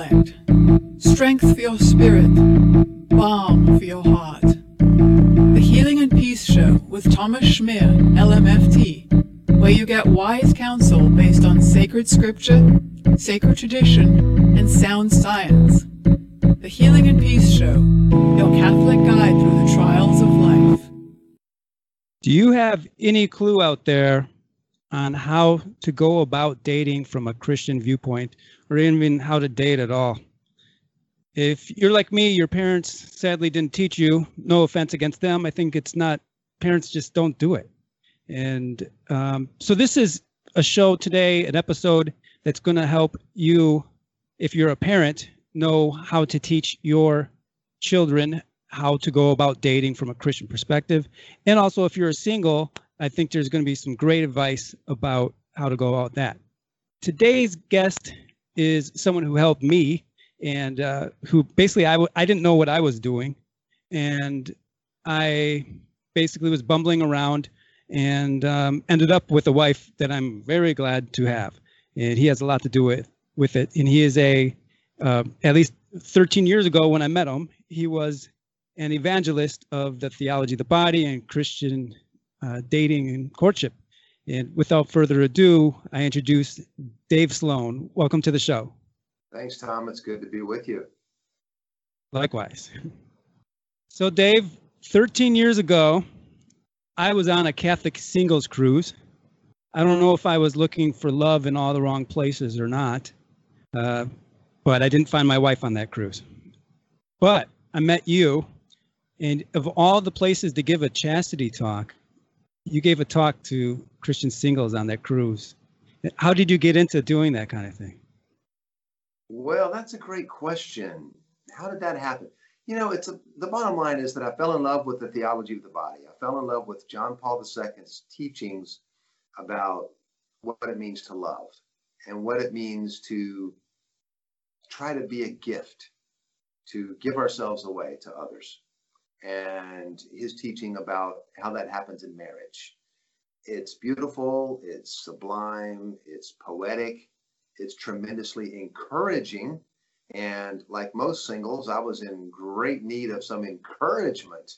intellect, strength for your spirit, balm for your heart. The Healing and Peace Show with Thomas Schmier, LMFT, where you get wise counsel based on sacred scripture, sacred tradition, and sound science. The Healing and Peace Show, your Catholic guide through the trials of life. Do you have any clue out there on how to go about dating from a Christian viewpoint or even how to date at all? If you're like me, your parents sadly didn't teach you, no offense against them. I think it's not, parents just don't do it. And um, so this is a show today, an episode that's going to help you, if you're a parent, know how to teach your children how to go about dating from a Christian perspective. And also, if you're a single, I think there's going to be some great advice about how to go about that. Today's guest is someone who helped me and uh, who basically I w- I didn't know what I was doing. And I basically was bumbling around and um, ended up with a wife that I'm very glad to have. And he has a lot to do with, with it. And he is a, uh, at least 13 years ago when I met him, he was an evangelist of the theology of the body and Christian uh, dating and courtship. And without further ado, I introduce Dave Sloan. Welcome to the show. Thanks, Tom. It's good to be with you. Likewise. So, Dave, 13 years ago, I was on a Catholic singles cruise. I don't know if I was looking for love in all the wrong places or not, uh, but I didn't find my wife on that cruise. But I met you, and of all the places to give a chastity talk, you gave a talk to Christian singles on that cruise. How did you get into doing that kind of thing? Well, that's a great question. How did that happen? You know, it's a, the bottom line is that I fell in love with the theology of the body. I fell in love with John Paul II's teachings about what it means to love and what it means to try to be a gift, to give ourselves away to others and his teaching about how that happens in marriage. It's beautiful, it's sublime, it's poetic, it's tremendously encouraging. And like most singles, I was in great need of some encouragement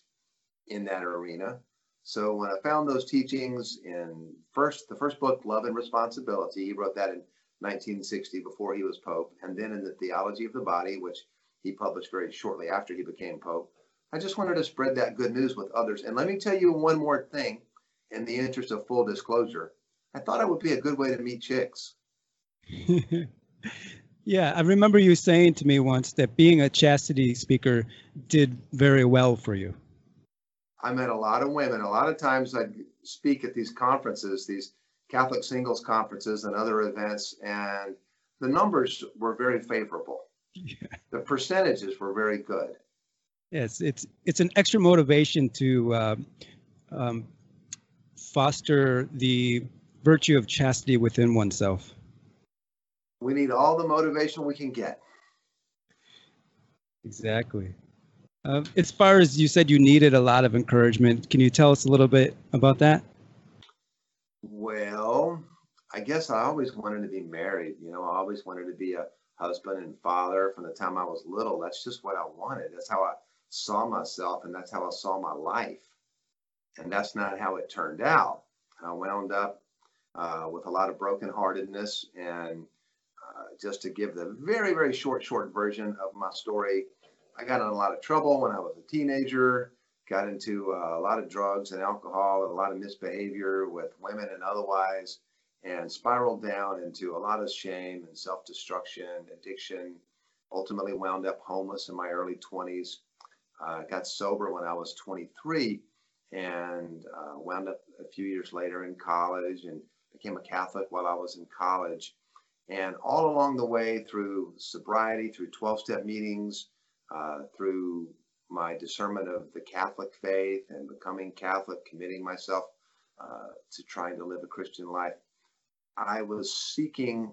in that arena. So when I found those teachings in first the first book, Love and Responsibility, he wrote that in 1960 before he was Pope, and then in the Theology of the Body, which he published very shortly after he became Pope, I just wanted to spread that good news with others. And let me tell you one more thing in the interest of full disclosure. I thought it would be a good way to meet chicks. yeah, I remember you saying to me once that being a chastity speaker did very well for you. I met a lot of women. A lot of times I'd speak at these conferences, these Catholic singles conferences and other events, and the numbers were very favorable. Yeah. The percentages were very good. Yes, it's it's an extra motivation to uh, um, foster the virtue of chastity within oneself. We need all the motivation we can get. Exactly. Uh, as far as you said, you needed a lot of encouragement. Can you tell us a little bit about that? Well, I guess I always wanted to be married. You know, I always wanted to be a husband and father from the time I was little. That's just what I wanted. That's how I saw myself and that's how I saw my life. And that's not how it turned out. I wound up uh, with a lot of brokenheartedness. And uh, just to give the very, very short, short version of my story, I got in a lot of trouble when I was a teenager, got into uh, a lot of drugs and alcohol and a lot of misbehavior with women and otherwise, and spiraled down into a lot of shame and self destruction, addiction. Ultimately, wound up homeless in my early 20s uh, got sober when I was 23 and uh, wound up a few years later in college and became a Catholic while I was in college. And all along the way through sobriety, through 12 step meetings, uh, through my discernment of the Catholic faith and becoming Catholic, committing myself uh, to trying to live a Christian life, I was seeking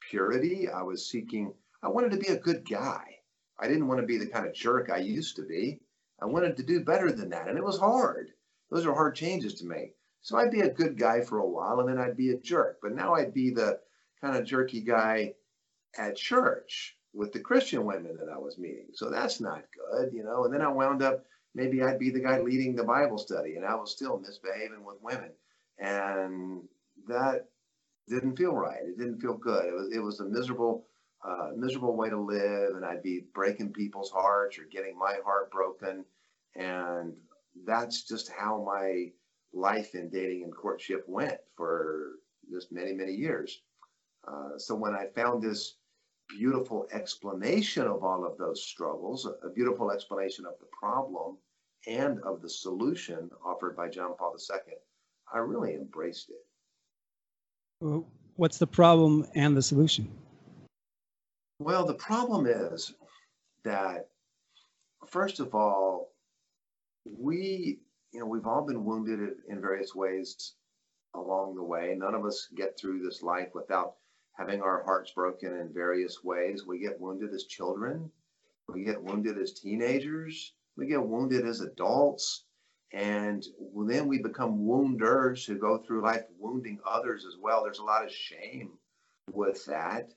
purity. I was seeking, I wanted to be a good guy. I didn't want to be the kind of jerk I used to be. I wanted to do better than that. And it was hard. Those are hard changes to make. So I'd be a good guy for a while and then I'd be a jerk. But now I'd be the kind of jerky guy at church with the Christian women that I was meeting. So that's not good, you know. And then I wound up maybe I'd be the guy leading the Bible study and I was still misbehaving with women. And that didn't feel right. It didn't feel good. It was it was a miserable uh, miserable way to live and I'd be breaking people's hearts or getting my heart broken and that's just how my life in dating and courtship went for just many many years. Uh, so when I found this beautiful explanation of all of those struggles, a beautiful explanation of the problem and of the solution offered by John Paul II, I really embraced it. What's the problem and the solution? Well, the problem is that, first of all, we, you know, we've all been wounded in various ways along the way. None of us get through this life without having our hearts broken in various ways. We get wounded as children, we get wounded as teenagers, we get wounded as adults, and then we become wounders who go through life wounding others as well. There's a lot of shame with that,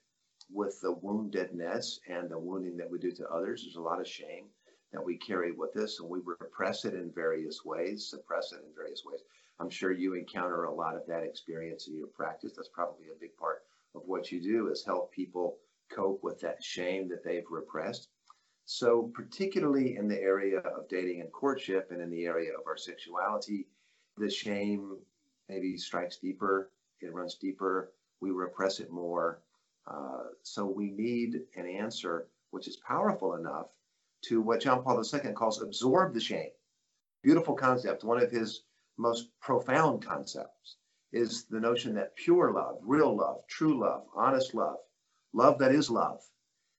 with the woundedness and the wounding that we do to others. There's a lot of shame that we carry with us, and we repress it in various ways, suppress it in various ways. I'm sure you encounter a lot of that experience in your practice. That's probably a big part of what you do is help people cope with that shame that they've repressed. So, particularly in the area of dating and courtship and in the area of our sexuality, the shame maybe strikes deeper, it runs deeper, we repress it more. Uh, so, we need an answer which is powerful enough to what John Paul II calls absorb the shame. Beautiful concept, one of his most profound concepts is the notion that pure love, real love, true love, honest love, love that is love,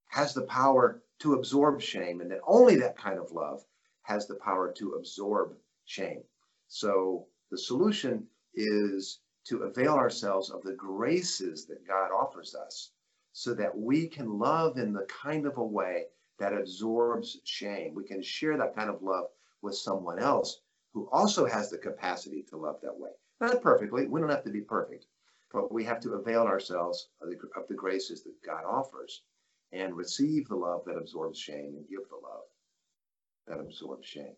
has the power to absorb shame, and that only that kind of love has the power to absorb shame. So the solution is to avail ourselves of the graces that God offers us so that we can love in the kind of a way that absorbs shame. We can share that kind of love with someone else who also has the capacity to love that way. Not perfectly, we don't have to be perfect, but we have to avail ourselves of the, of the graces that God offers and receive the love that absorbs shame and give the love that absorbs shame.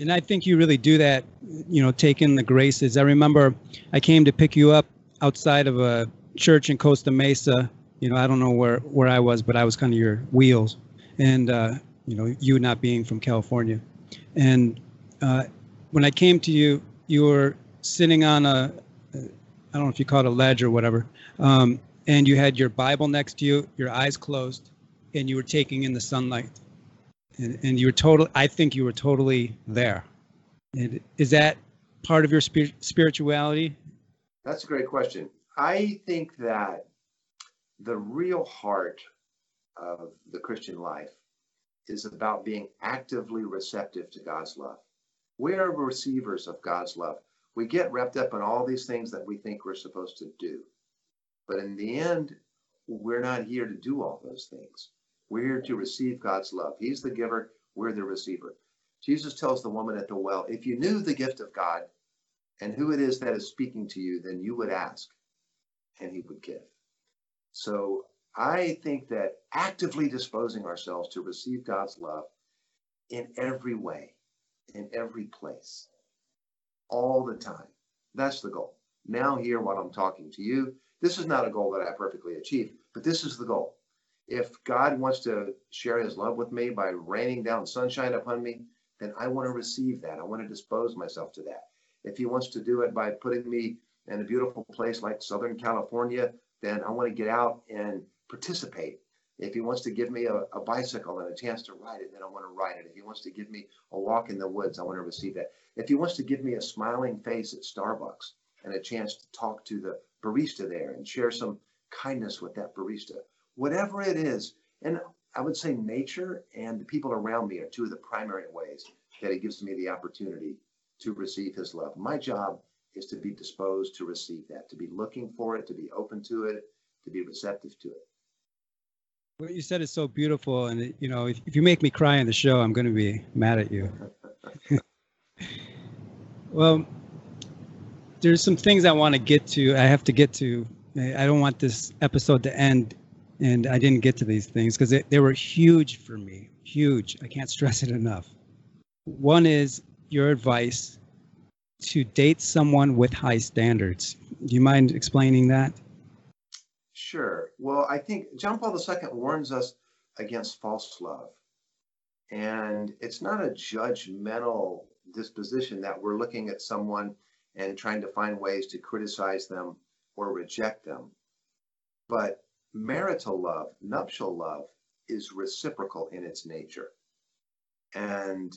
And I think you really do that, you know, taking the graces. I remember I came to pick you up outside of a church in Costa Mesa. You know, I don't know where, where I was, but I was kind of your wheels. And, uh, you know, you not being from California. And uh, when I came to you, you were sitting on a, I don't know if you call it a ledge or whatever, um, and you had your Bible next to you, your eyes closed, and you were taking in the sunlight, and, and you were totally I think you were totally there. And is that part of your spir- spirituality? That's a great question. I think that the real heart of the Christian life is about being actively receptive to God's love. We are receivers of God's love we get wrapped up in all these things that we think we're supposed to do. But in the end, we're not here to do all those things. We're here to receive God's love. He's the giver, we're the receiver. Jesus tells the woman at the well, if you knew the gift of God and who it is that is speaking to you, then you would ask and he would give. So I think that actively disposing ourselves to receive God's love in every way, in every place, all the time. That's the goal. Now, here, while I'm talking to you, this is not a goal that I perfectly achieved, but this is the goal. If God wants to share his love with me by raining down sunshine upon me, then I want to receive that. I want to dispose myself to that. If he wants to do it by putting me in a beautiful place like Southern California, then I want to get out and participate if he wants to give me a, a, bicycle and a chance to ride it, then I want to ride it. If he wants to give me a walk in the woods, I want to receive that. If he wants to give me a smiling face at Starbucks and a chance to talk to the barista there and share some kindness with that barista, whatever it is, and I would say nature and the people around me are two of the primary ways that he gives me the opportunity to receive his love. My job is to be disposed to receive that, to be looking for it, to be open to it, to be receptive to it. What you said is so beautiful, and you know, if, if you make me cry in the show, I'm going to be mad at you. well, there's some things I want to get to. I have to get to. I don't want this episode to end and I didn't get to these things because they, were huge for me. Huge. I can't stress it enough. One is your advice to date someone with high standards. Do you mind explaining that? Sure. Well, I think John Paul II warns us against false love. And it's not a judgmental disposition that we're looking at someone and trying to find ways to criticize them or reject them. But marital love, nuptial love, is reciprocal in its nature. And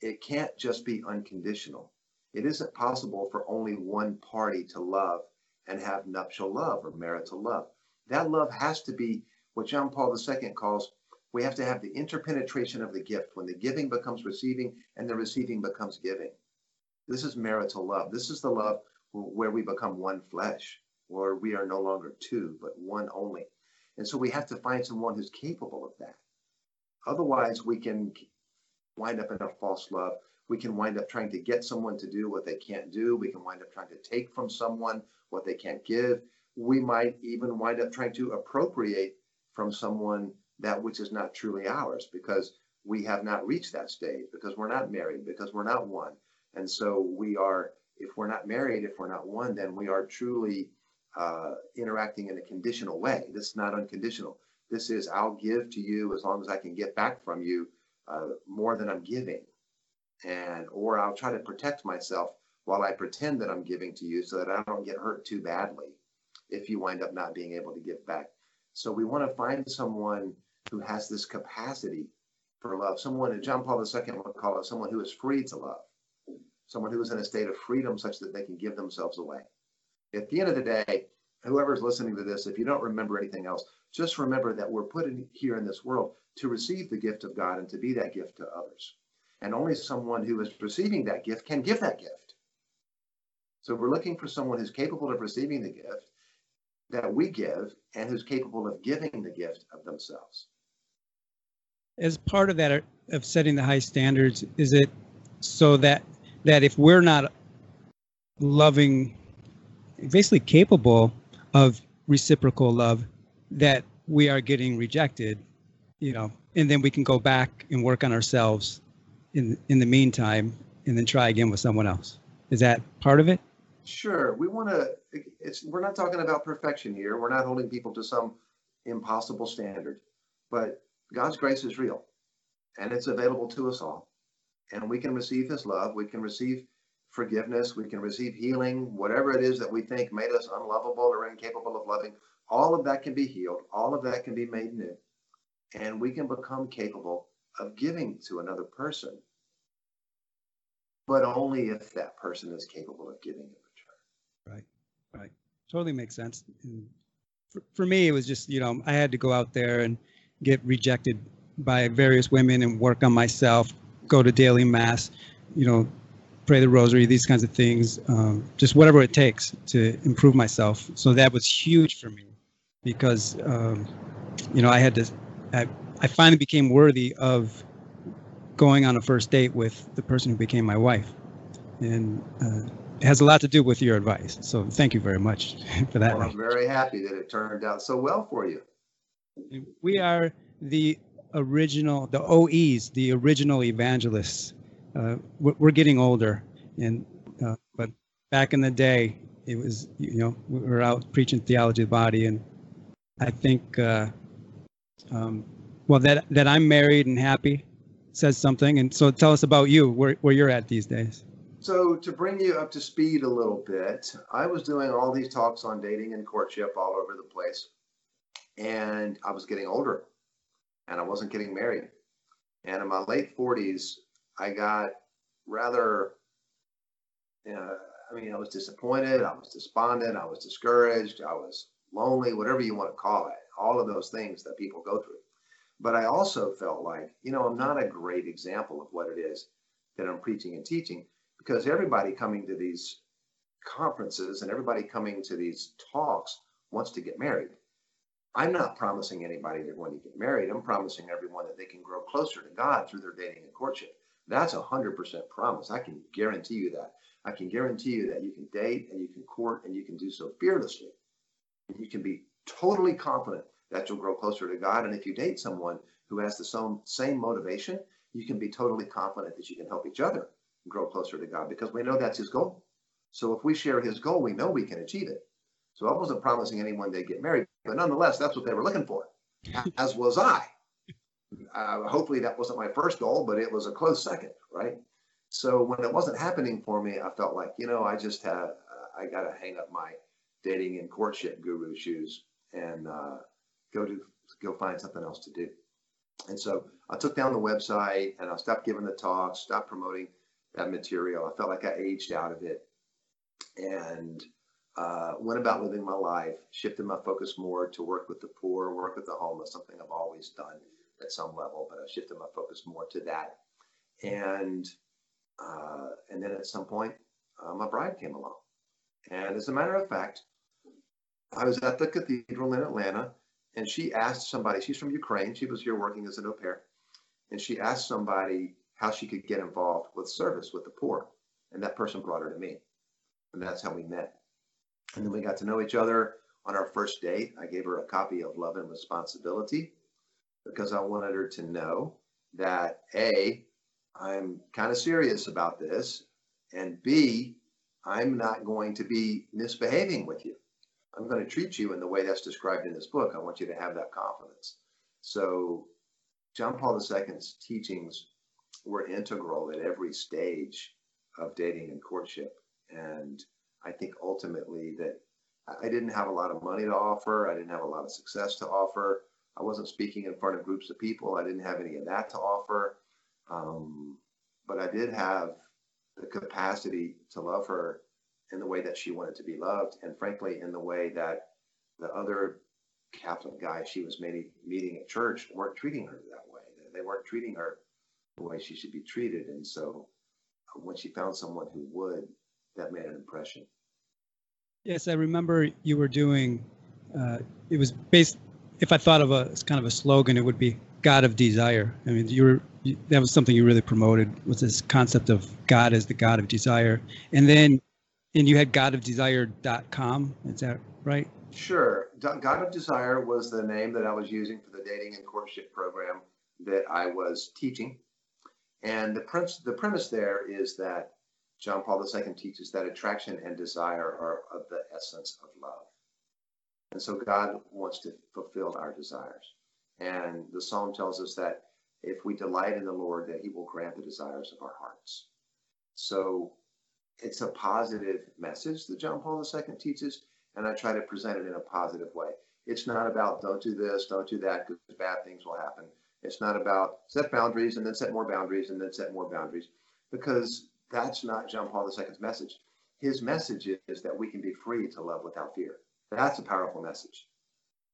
it can't just be unconditional. It isn't possible for only one party to love and have nuptial love or marital love. That love has to be what John Paul II calls we have to have the interpenetration of the gift when the giving becomes receiving and the receiving becomes giving. This is marital love. This is the love where we become one flesh, where we are no longer two, but one only. And so we have to find someone who's capable of that. Otherwise, we can wind up in a false love. We can wind up trying to get someone to do what they can't do. We can wind up trying to take from someone what they can't give. We might even wind up trying to appropriate from someone that which is not truly ours because we have not reached that stage, because we're not married, because we're not one. And so we are, if we're not married, if we're not one, then we are truly uh, interacting in a conditional way. This is not unconditional. This is, I'll give to you as long as I can get back from you uh, more than I'm giving. And, or I'll try to protect myself while I pretend that I'm giving to you so that I don't get hurt too badly if you wind up not being able to give back. So we want to find someone who has this capacity for love, someone, John Paul II would call it someone who is free to love, someone who is in a state of freedom such that they can give themselves away. At the end of the day, whoever's listening to this, if you don't remember anything else, just remember that we're put in here in this world to receive the gift of God and to be that gift to others. And only someone who is receiving that gift can give that gift. So we're looking for someone who's capable of receiving the gift that we give and who's capable of giving the gift of themselves. As part of that of setting the high standards, is it so that that if we're not loving, basically capable of reciprocal love, that we are getting rejected, you know, and then we can go back and work on ourselves in in the meantime, and then try again with someone else. Is that part of it? Sure. We want to, it's, we're not talking about perfection here. We're not holding people to some impossible standard, but God's grace is real and it's available to us all. And we can receive his love. We can receive forgiveness. We can receive healing, whatever it is that we think made us unlovable or incapable of loving. All of that can be healed. All of that can be made new. And we can become capable of giving to another person, but only if that person is capable of giving in return. Right, right. Totally makes sense. And for, for me, it was just, you know, I had to go out there and get rejected by various women and work on myself, go to daily mass, you know, pray the rosary, these kinds of things, um, just whatever it takes to improve myself. So that was huge for me because, um, you know, I had to, I, I finally became worthy of going on a first date with the person who became my wife. And uh, it has a lot to do with your advice. So thank you very much for that. Well, I'm very happy that it turned out so well for you. We are the original, the OEs, the original evangelists. Uh, we're getting older, and uh, but back in the day, it was you know we were out preaching theology of the body, and I think uh, um, well that that I'm married and happy says something. And so tell us about you, where where you're at these days. So, to bring you up to speed a little bit, I was doing all these talks on dating and courtship all over the place. And I was getting older and I wasn't getting married. And in my late 40s, I got rather, you know, I mean, I was disappointed, I was despondent, I was discouraged, I was lonely, whatever you want to call it, all of those things that people go through. But I also felt like, you know, I'm not a great example of what it is that I'm preaching and teaching because everybody coming to these conferences and everybody coming to these talks wants to get married. I'm not promising anybody they're going to get married. I'm promising everyone that they can grow closer to God through their dating and courtship. That's a 100% promise. I can guarantee you that. I can guarantee you that you can date and you can court and you can do so fearlessly. You can be totally confident that you'll grow closer to God. And if you date someone who has the same, same motivation, you can be totally confident that you can help each other grow closer to God because we know that's his goal. So if we share his goal, we know we can achieve it. So I wasn't promising anyone they'd get married, but nonetheless, that's what they were looking for, as was I. Uh, hopefully, that wasn't my first goal, but it was a close second, right? So when it wasn't happening for me, I felt like, you know, I just had, uh, I got to hang up my dating and courtship guru shoes and uh, go to go find something else to do. And so I took down the website and I stopped giving the talks, stopped promoting that material. I felt like I aged out of it and uh, went about living my life, shifted my focus more to work with the poor, work with the homeless, something I've always done at some level, but I shifted my focus more to that. And uh, and then at some point, uh, my bride came along. And as a matter of fact, I was at the cathedral in Atlanta, and she asked somebody, she's from Ukraine, she was here working as an au pair, and she asked somebody how she could get involved with service with the poor. And that person brought her to me. And that's how we met. And then we got to know each other on our first date. I gave her a copy of Love and Responsibility because I wanted her to know that A, I'm kind of serious about this, and B, I'm not going to be misbehaving with you. I'm going to treat you in the way that's described in this book. I want you to have that confidence. So, John Paul II's teachings were integral at every stage of dating and courtship. And I think ultimately that I didn't have a lot of money to offer. I didn't have a lot of success to offer. I wasn't speaking in front of groups of people. I didn't have any of that to offer. Um, but I did have the capacity to love her in the way that she wanted to be loved, and frankly, in the way that the other Catholic guys she was maybe meeting at church weren't treating her that way. They weren't treating her the way she should be treated. And so uh, when she found someone who would, that made an impression. Yes, I remember you were doing, uh, it was based, if I thought of a kind of a slogan, it would be God of desire. I mean, you were, you, that was something you really promoted was this concept of God as the God of desire. And then, and you had godofdesire.com. Is that right? Sure. God of Desire was the name that I was using for the dating and courtship program that I was teaching. And the, the premise there is that John Paul II teaches that attraction and desire are of the essence of love. And so God wants to fulfill our desires. And the psalm tells us that if we delight in the Lord, that he will grant the desires of our hearts. So it's a positive message that John Paul II teaches, and I try to present it in a positive way. It's not about don't do this, don't do that, because bad things will happen. It's not about set boundaries and then set more boundaries and then set more boundaries, because that's not John Paul II's message. His message is that we can be free to love without fear. That's a powerful message.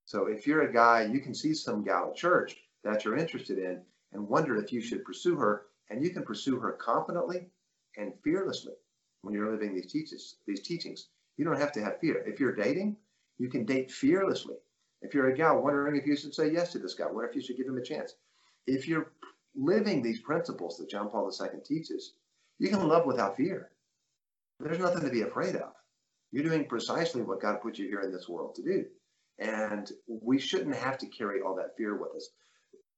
So if you're a guy, you can see some gal at church that you're interested in and wonder if you should pursue her, and you can pursue her confidently and fearlessly when you're living these teaches these teachings. You don't have to have fear. If you're dating, you can date fearlessly. If you're a gal wondering if you should say yes to this guy, wonder if you should give him a chance. If you're living these principles that John Paul II teaches, you can love without fear. There's nothing to be afraid of. You're doing precisely what God put you here in this world to do. And we shouldn't have to carry all that fear with us.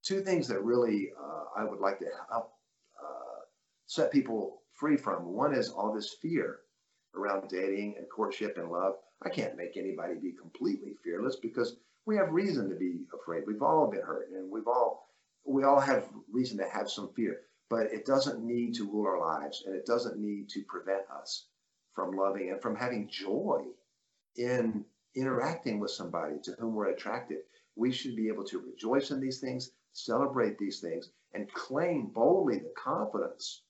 Two things that really uh, I would like to help uh, set people free from. One is all this fear around dating and courtship and love. I can't make anybody be completely fearless because we have reason to be afraid. We've all been hurt and we've all we all have reason to have some fear, but it doesn't need to rule our lives and it doesn't need to prevent us from loving and from having joy in interacting with somebody to whom we're attracted. We should be able to rejoice in these things, celebrate these things, and claim boldly the confidence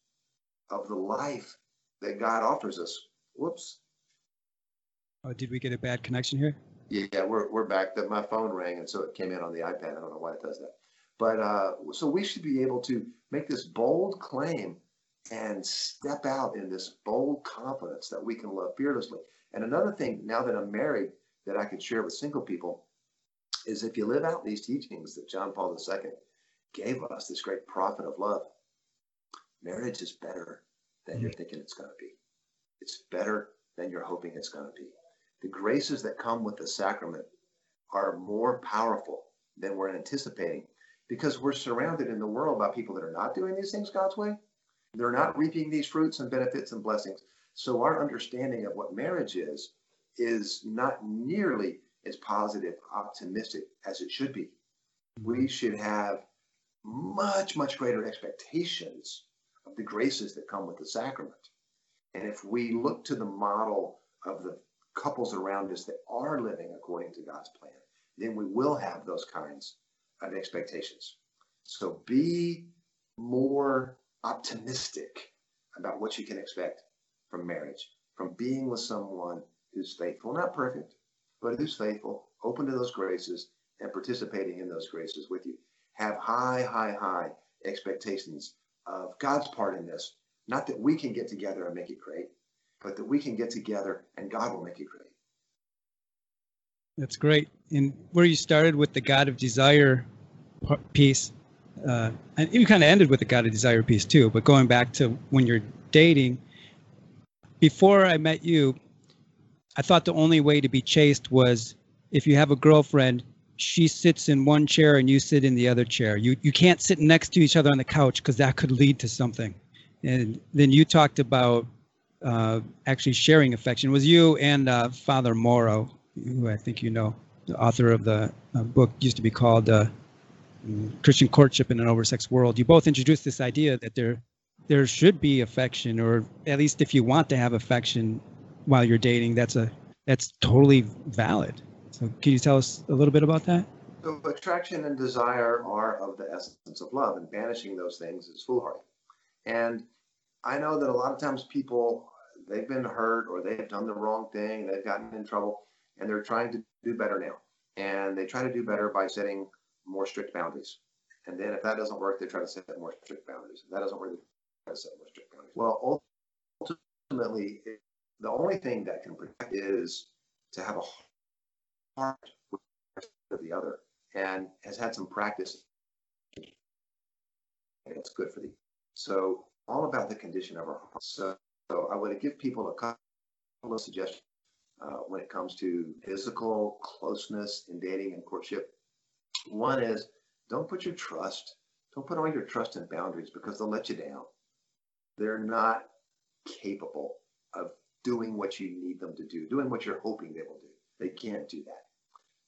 of the life that God offers us Whoops. Oh, did we get a bad connection here? Yeah, we're, we're back. That my phone rang, and so it came in on the iPad. I don't know why it does that. But uh, so we should be able to make this bold claim and step out in this bold confidence that we can love fearlessly. And another thing, now that I'm married, that I could share with single people is if you live out these teachings that John Paul II gave us, this great prophet of love, marriage is better than you're thinking it's going to be. It's better than you're hoping it's going to be. The graces that come with the sacrament are more powerful than we're anticipating because we're surrounded in the world by people that are not doing these things God's way. They're not reaping these fruits and benefits and blessings. So our understanding of what marriage is is not nearly as positive, optimistic as it should be. We should have much, much greater expectations of the graces that come with the sacrament. And if we look to the model of the couples around us that are living according to God's plan, then we will have those kinds of expectations. So be more optimistic about what you can expect from marriage, from being with someone who's faithful, not perfect, but who's faithful, open to those graces, and participating in those graces with you. Have high, high, high expectations of God's part in this. Not that we can get together and make it great, but that we can get together and God will make it great. That's great. And where you started with the God of Desire piece, uh, and you kind of ended with the God of Desire piece too, but going back to when you're dating, before I met you, I thought the only way to be chaste was if you have a girlfriend, she sits in one chair and you sit in the other chair. You you can't sit next to each other on the couch because that could lead to something. And then you talked about uh, actually sharing affection. It was you and uh, Father Morrow, who I think you know, the author of the uh, book used to be called uh, Christian Courtship in an Oversex World. You both introduced this idea that there there should be affection, or at least if you want to have affection while you're dating, that's a that's totally valid. So can you tell us a little bit about that? So attraction and desire are of the essence of love, and banishing those things is foolhardy. And I know that a lot of times people they've been hurt or they've done the wrong thing, they've gotten in trouble, and they're trying to do better now. And they try to do better by setting more strict boundaries. And then if that doesn't work, they try to set more strict boundaries. If that doesn't work, they try to set more strict boundaries. Well, ultimately, the only thing that can protect is to have a heart with the other and has had some practice. It's good for the so all about the condition of our heart. So, so I would give people a couple of suggestions uh, when it comes to physical closeness in dating and courtship. One is don't put your trust, don't put all your trust in boundaries because they'll let you down. They're not capable of doing what you need them to do, doing what you're hoping they will do. They can't do that.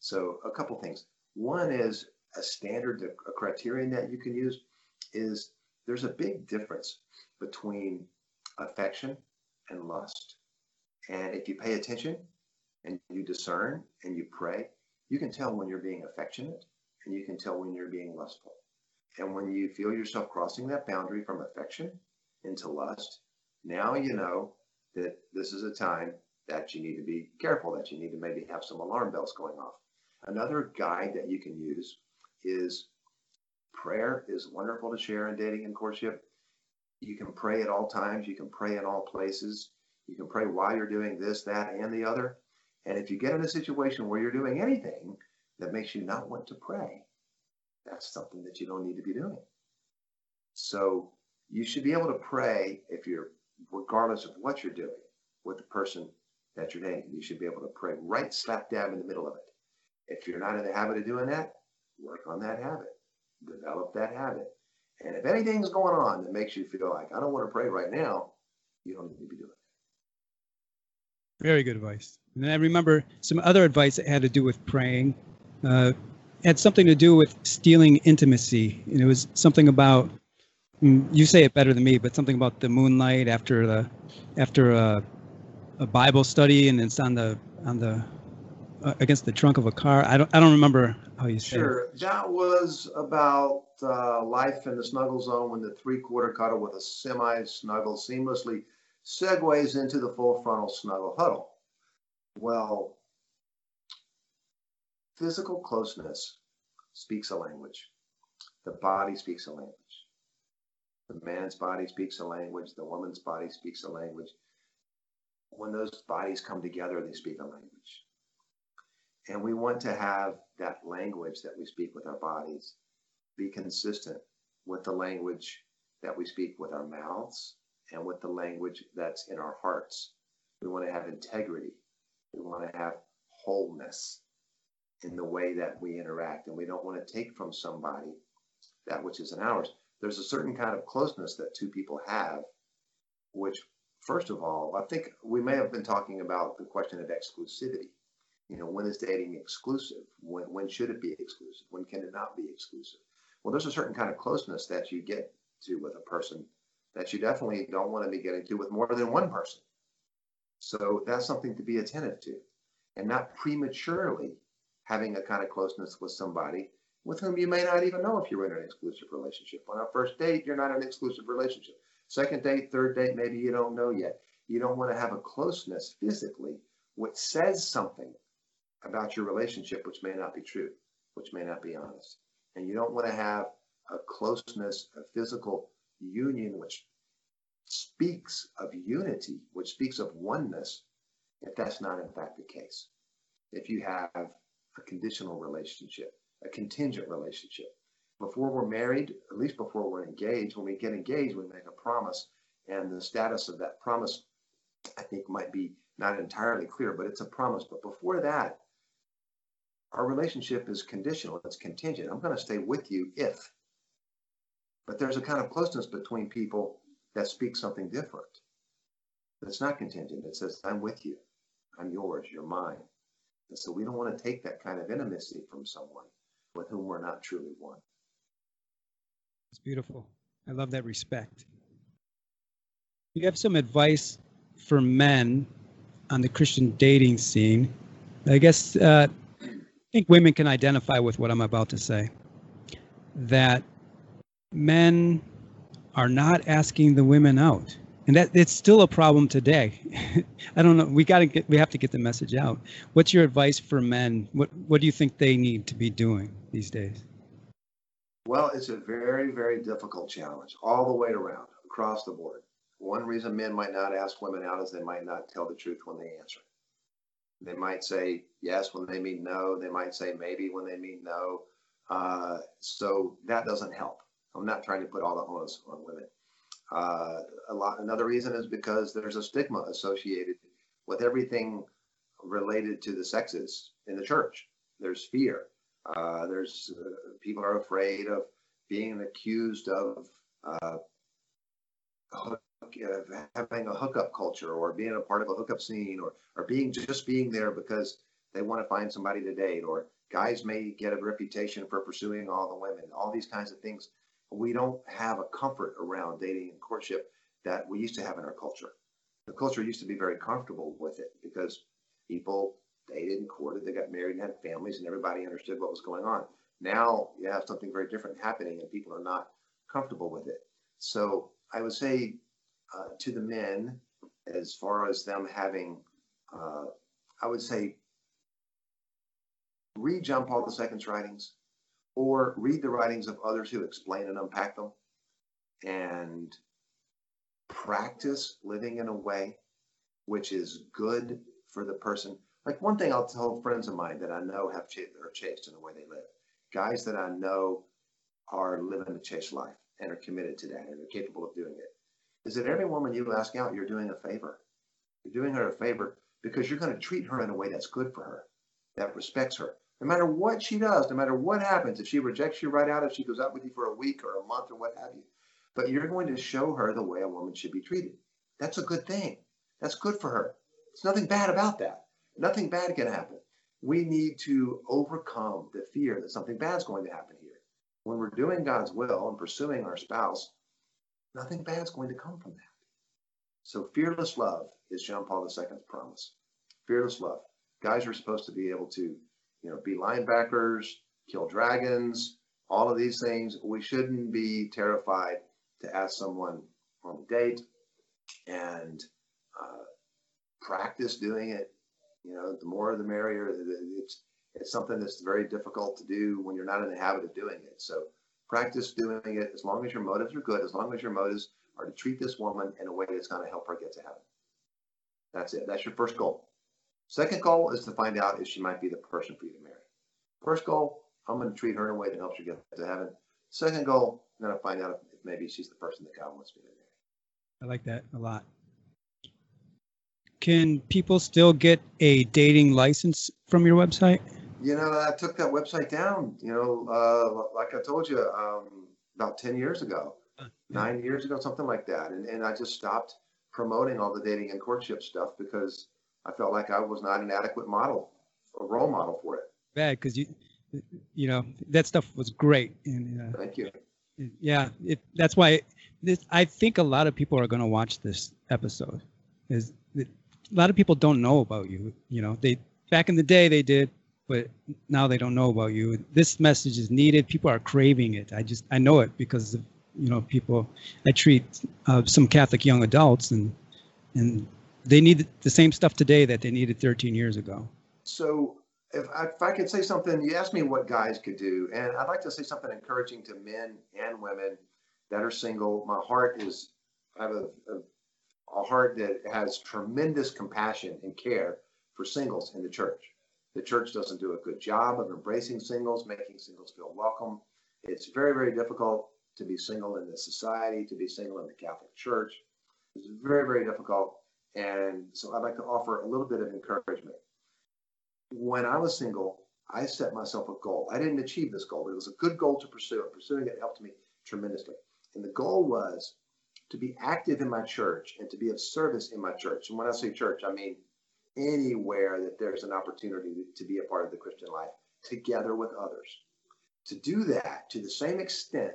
So a couple things. One is a standard, a criterion that you can use is there's a big difference between affection and lust. And if you pay attention and you discern and you pray, you can tell when you're being affectionate and you can tell when you're being lustful. And when you feel yourself crossing that boundary from affection into lust, now you know that this is a time that you need to be careful, that you need to maybe have some alarm bells going off. Another guide that you can use is prayer is wonderful to share in dating and courtship. You can pray at all times, you can pray in all places, you can pray while you're doing this, that, and the other. And if you get in a situation where you're doing anything that makes you not want to pray, that's something that you don't need to be doing. So you should be able to pray if you're, regardless of what you're doing with the person that you're dating. You should be able to pray right slap dab in the middle of it. If you're not in the habit of doing that, work on that habit, develop that habit. And if anything's going on that makes you feel like, I don't want to pray right now, you don't need to be doing it. Very good advice. And I remember some other advice that had to do with praying. Uh, had something to do with stealing intimacy. And it was something about mm, you say it better than me, but something about the moonlight after the after a, a Bible study, and it's on the on the uh, against the trunk of a car. I don't I don't remember how you said. It. Sure, that was about uh, life in the snuggle zone when the three quarter cuddle with a semi snuggle seamlessly segues into the full frontal snuggle huddle. Well, physical closeness speaks a language. The body speaks a language. The man's body speaks a language. The woman's body speaks a language. When those bodies come together, they speak a language. And we want to have that language that we speak with our bodies be consistent with the language that we speak with our mouths and with the language that's in our hearts. We want to have integrity. We want to have wholeness. In the way that we interact, and we don't want to take from somebody that which isn't ours. There's a certain kind of closeness that two people have, which, first of all, I think we may have been talking about the question of exclusivity. You know, when is dating exclusive? When, when should it be exclusive? When can it not be exclusive? Well, there's a certain kind of closeness that you get to with a person that you definitely don't want to be getting to with more than one person. So that's something to be attentive to and not prematurely having a kind of closeness with somebody with whom you may not even know if you're in an exclusive relationship. On a first date, you're not in an exclusive relationship. Second date, third date, maybe you don't know yet. You don't want to have a closeness physically which says something about your relationship which may not be true, which may not be honest. And you don't want to have a closeness, a physical union which speaks of unity, which speaks of oneness, if that's not in fact the case. If you have a conditional relationship, a contingent relationship. Before we're married, at least before we're engaged, when we get engaged, we make a promise, and the status of that promise, I think, might be not entirely clear, but it's a promise. But before that, our relationship is conditional, it's contingent. I'm going to stay with you if. But there's a kind of closeness between people that speaks something different. It's not contingent. It says, I'm with you. I'm yours. You're mine. And so we don't want to take that kind of intimacy from someone with whom we're not truly one. It's beautiful. I love that respect. You have some advice for men on the Christian dating scene. I guess uh, I think women can identify with what I'm about to say. That men are not asking the women out and that it's still a problem today. I don't know. We got to get we have to get the message out. What's your advice for men? What what do you think they need to be doing these days? Well it's a very very difficult challenge all the way around across the board. One reason men might not ask women out is they might not tell the truth when they answer. They might say yes when they mean no. They might say maybe when they mean no. Uh, so that doesn't help. I'm not trying to put all the onus on women. Uh, a lot. Another reason is because there's a stigma associated with everything related to the sexes in the church. There's fear. Uh, there's uh, people are afraid of being accused of, uh, having a hookup culture or being a part of a hookup scene or or being just being there because they want to find somebody to date or guys may get a reputation for pursuing all the women. All these kinds of things we don't have a comfort around dating and courtship that we used to have in our culture. The culture used to be very comfortable with it because people dated and courted, they got married and had families, and everybody understood what was going on. Now you have something very different happening, and people are not comfortable with it. So I would say uh, to the men, as far as them having, uh, I would say, read John Paul II's writings, or read the writings of others who explain and unpack them and practice living in a way which is good for the person. Like one thing I'll tell friends of mine that I know have ch- are chaste in the way they live, guys that I know are living a chaste life and are committed to that and are capable of doing it, is that every woman you ask out, you're doing a favor. You're doing her a favor because you're going to treat her in a way that's good for her, that respects her, no matter what she does, no matter what happens, if she rejects you right out, if she goes out with you for a week or a month or what have you, but you're going to show her the way a woman should be treated. That's a good thing. That's good for her. There's nothing bad about that. Nothing bad can happen. We need to overcome the fear that something bad is going to happen here. When we're doing God's will and pursuing our spouse, nothing bad is going to come from that. So fearless love is John Paul II's promise. Fearless love. Guys are supposed to be able to you know, be linebackers, kill dragons, all of these things. We shouldn't be terrified to ask someone on a date and uh, practice doing it. You know, the more the merrier. It's it's something that's very difficult to do when you're not in the habit of doing it. So practice doing it as long as your motives are good, as long as your motives are to treat this woman in a way that's going to help her get to heaven. That's it. That's your first goal. Second goal is to find out if she might be the person for you to marry. First goal, I'm going to treat her in a way that helps her get to heaven. Second goal, I'm going to find out if maybe she's the person that God wants me to marry. I like that a lot. Can people still get a dating license from your website? You know, I took that website down. You know, uh, like I told you, um, about ten years ago, Uh, nine years ago, something like that, and and I just stopped promoting all the dating and courtship stuff because I felt like I was not an adequate model, a role model for it. Bad because you, you know, that stuff was great, and uh, Thank you. yeah, it, that's why this. I think a lot of people are going to watch this episode. Is that a lot of people don't know about you. You know, they back in the day they did, but now they don't know about you. This message is needed. People are craving it. I just I know it because of you know people. I treat uh, some Catholic young adults and and they need the same stuff today that they needed 13 years ago. So if I, if I could say something, you asked me what guys could do, and I'd like to say something encouraging to men and women that are single. My heart is, I have a, a, a heart that has tremendous compassion and care for singles in the church. The church doesn't do a good job of embracing singles, making singles feel welcome. It's very, very difficult to be single in this society, to be single in the Catholic Church. It's very, very difficult. And so I'd like to offer a little bit of encouragement when I was single, I set myself a goal. I didn't achieve this goal, but it was a good goal to pursue. And pursuing it helped me tremendously. And the goal was to be active in my church and to be of service in my church. And when I say church, I mean anywhere that there's an opportunity to be a part of the Christian life together with others. To do that to the same extent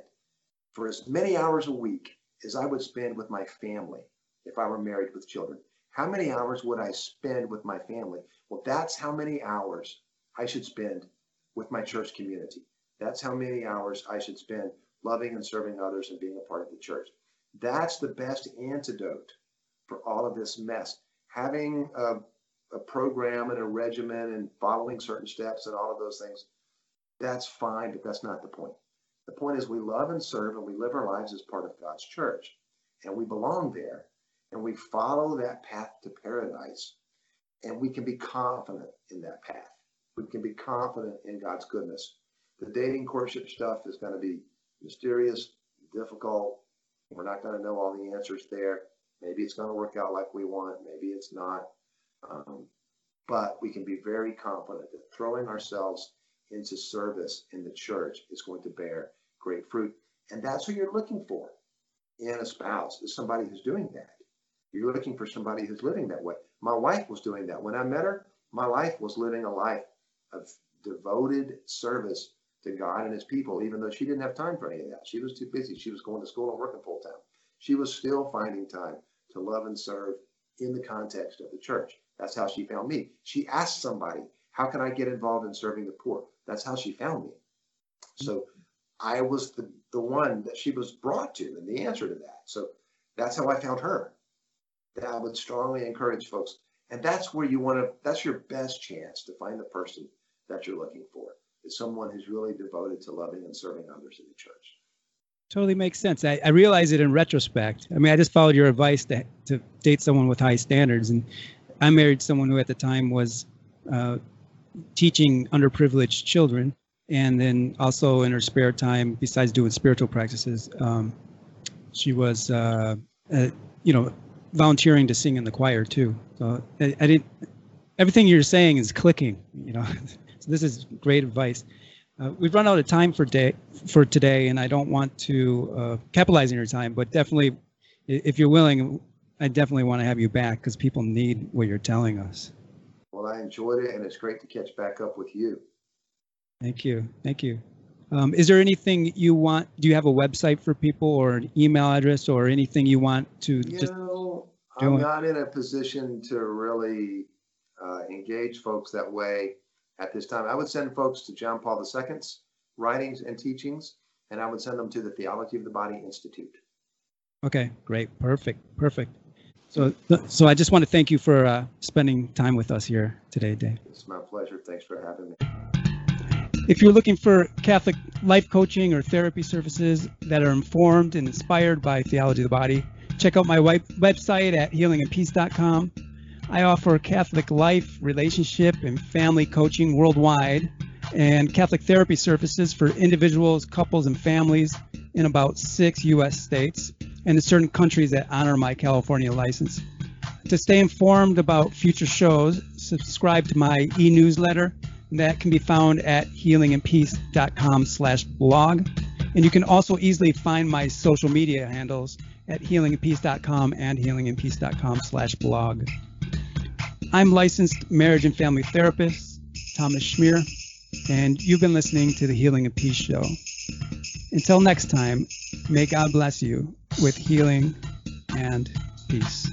for as many hours a week as I would spend with my family if I were married with children. How many hours would I spend with my family? Well, that's how many hours I should spend with my church community. That's how many hours I should spend loving and serving others and being a part of the church. That's the best antidote for all of this mess. Having a, a program and a regimen and following certain steps and all of those things, that's fine, but that's not the point. The point is we love and serve and we live our lives as part of God's church and we belong there and we follow that path to paradise and we can be confident in that path. We can be confident in God's goodness. The dating courtship stuff is going to be mysterious, difficult. We're not going to know all the answers there. Maybe it's going to work out like we want. Maybe it's not. Um, but we can be very confident that throwing ourselves into service in the church is going to bear great fruit. And that's what you're looking for in a spouse is somebody who's doing that. You're looking for somebody who's living that way. My wife was doing that. When I met her, my life was living a life of devoted service to God and his people, even though she didn't have time for any of that. She was too busy. She was going to school and working full time. She was still finding time to love and serve in the context of the church. That's how she found me. She asked somebody, How can I get involved in serving the poor? That's how she found me. So I was the, the one that she was brought to and the answer to that. So that's how I found her. That I would strongly encourage folks. And that's where you want to, that's your best chance to find the person that you're looking for is someone who's really devoted to loving and serving others in the church. Totally makes sense. I, I realize it in retrospect. I mean, I just followed your advice to, to date someone with high standards. And I married someone who at the time was uh, teaching underprivileged children. And then also in her spare time, besides doing spiritual practices, um, she was, uh, uh, you know, volunteering to sing in the choir too. So I, I didn't, everything you're saying is clicking, you know. so this is great advice. Uh, we've run out of time for day for today, and I don't want to uh, capitalize on your time, but definitely, if you're willing, I definitely want to have you back because people need what you're telling us. Well, I enjoyed it, and it's great to catch back up with you. Thank you, thank you. Um, is there anything you want? Do you have a website for people, or an email address, or anything you want to You just? know, doing- I'm not in a position to really uh, engage folks that way at this time. I would send folks to John Paul II's writings and teachings, and I would send them to the Theology of the Body Institute. Okay, great, perfect, perfect. So, so I just want to thank you for uh, spending time with us here today, Dave. It's my pleasure. Thanks for having me. If you're looking for Catholic life coaching or therapy services that are informed and inspired by theology of the body, check out my web- website at healingandpeace.com. I offer Catholic life, relationship, and family coaching worldwide and Catholic therapy services for individuals, couples, and families in about six U.S. states and in certain countries that honor my California license. To stay informed about future shows, subscribe to my e newsletter that can be found at healingandpeace.com slash blog. And you can also easily find my social media handles at healingandpeace.com and healingandpeace.com slash blog. I'm licensed marriage and family therapist, Thomas Schmier, and you've been listening to the Healing and Peace Show. Until next time, may God bless you with healing and peace.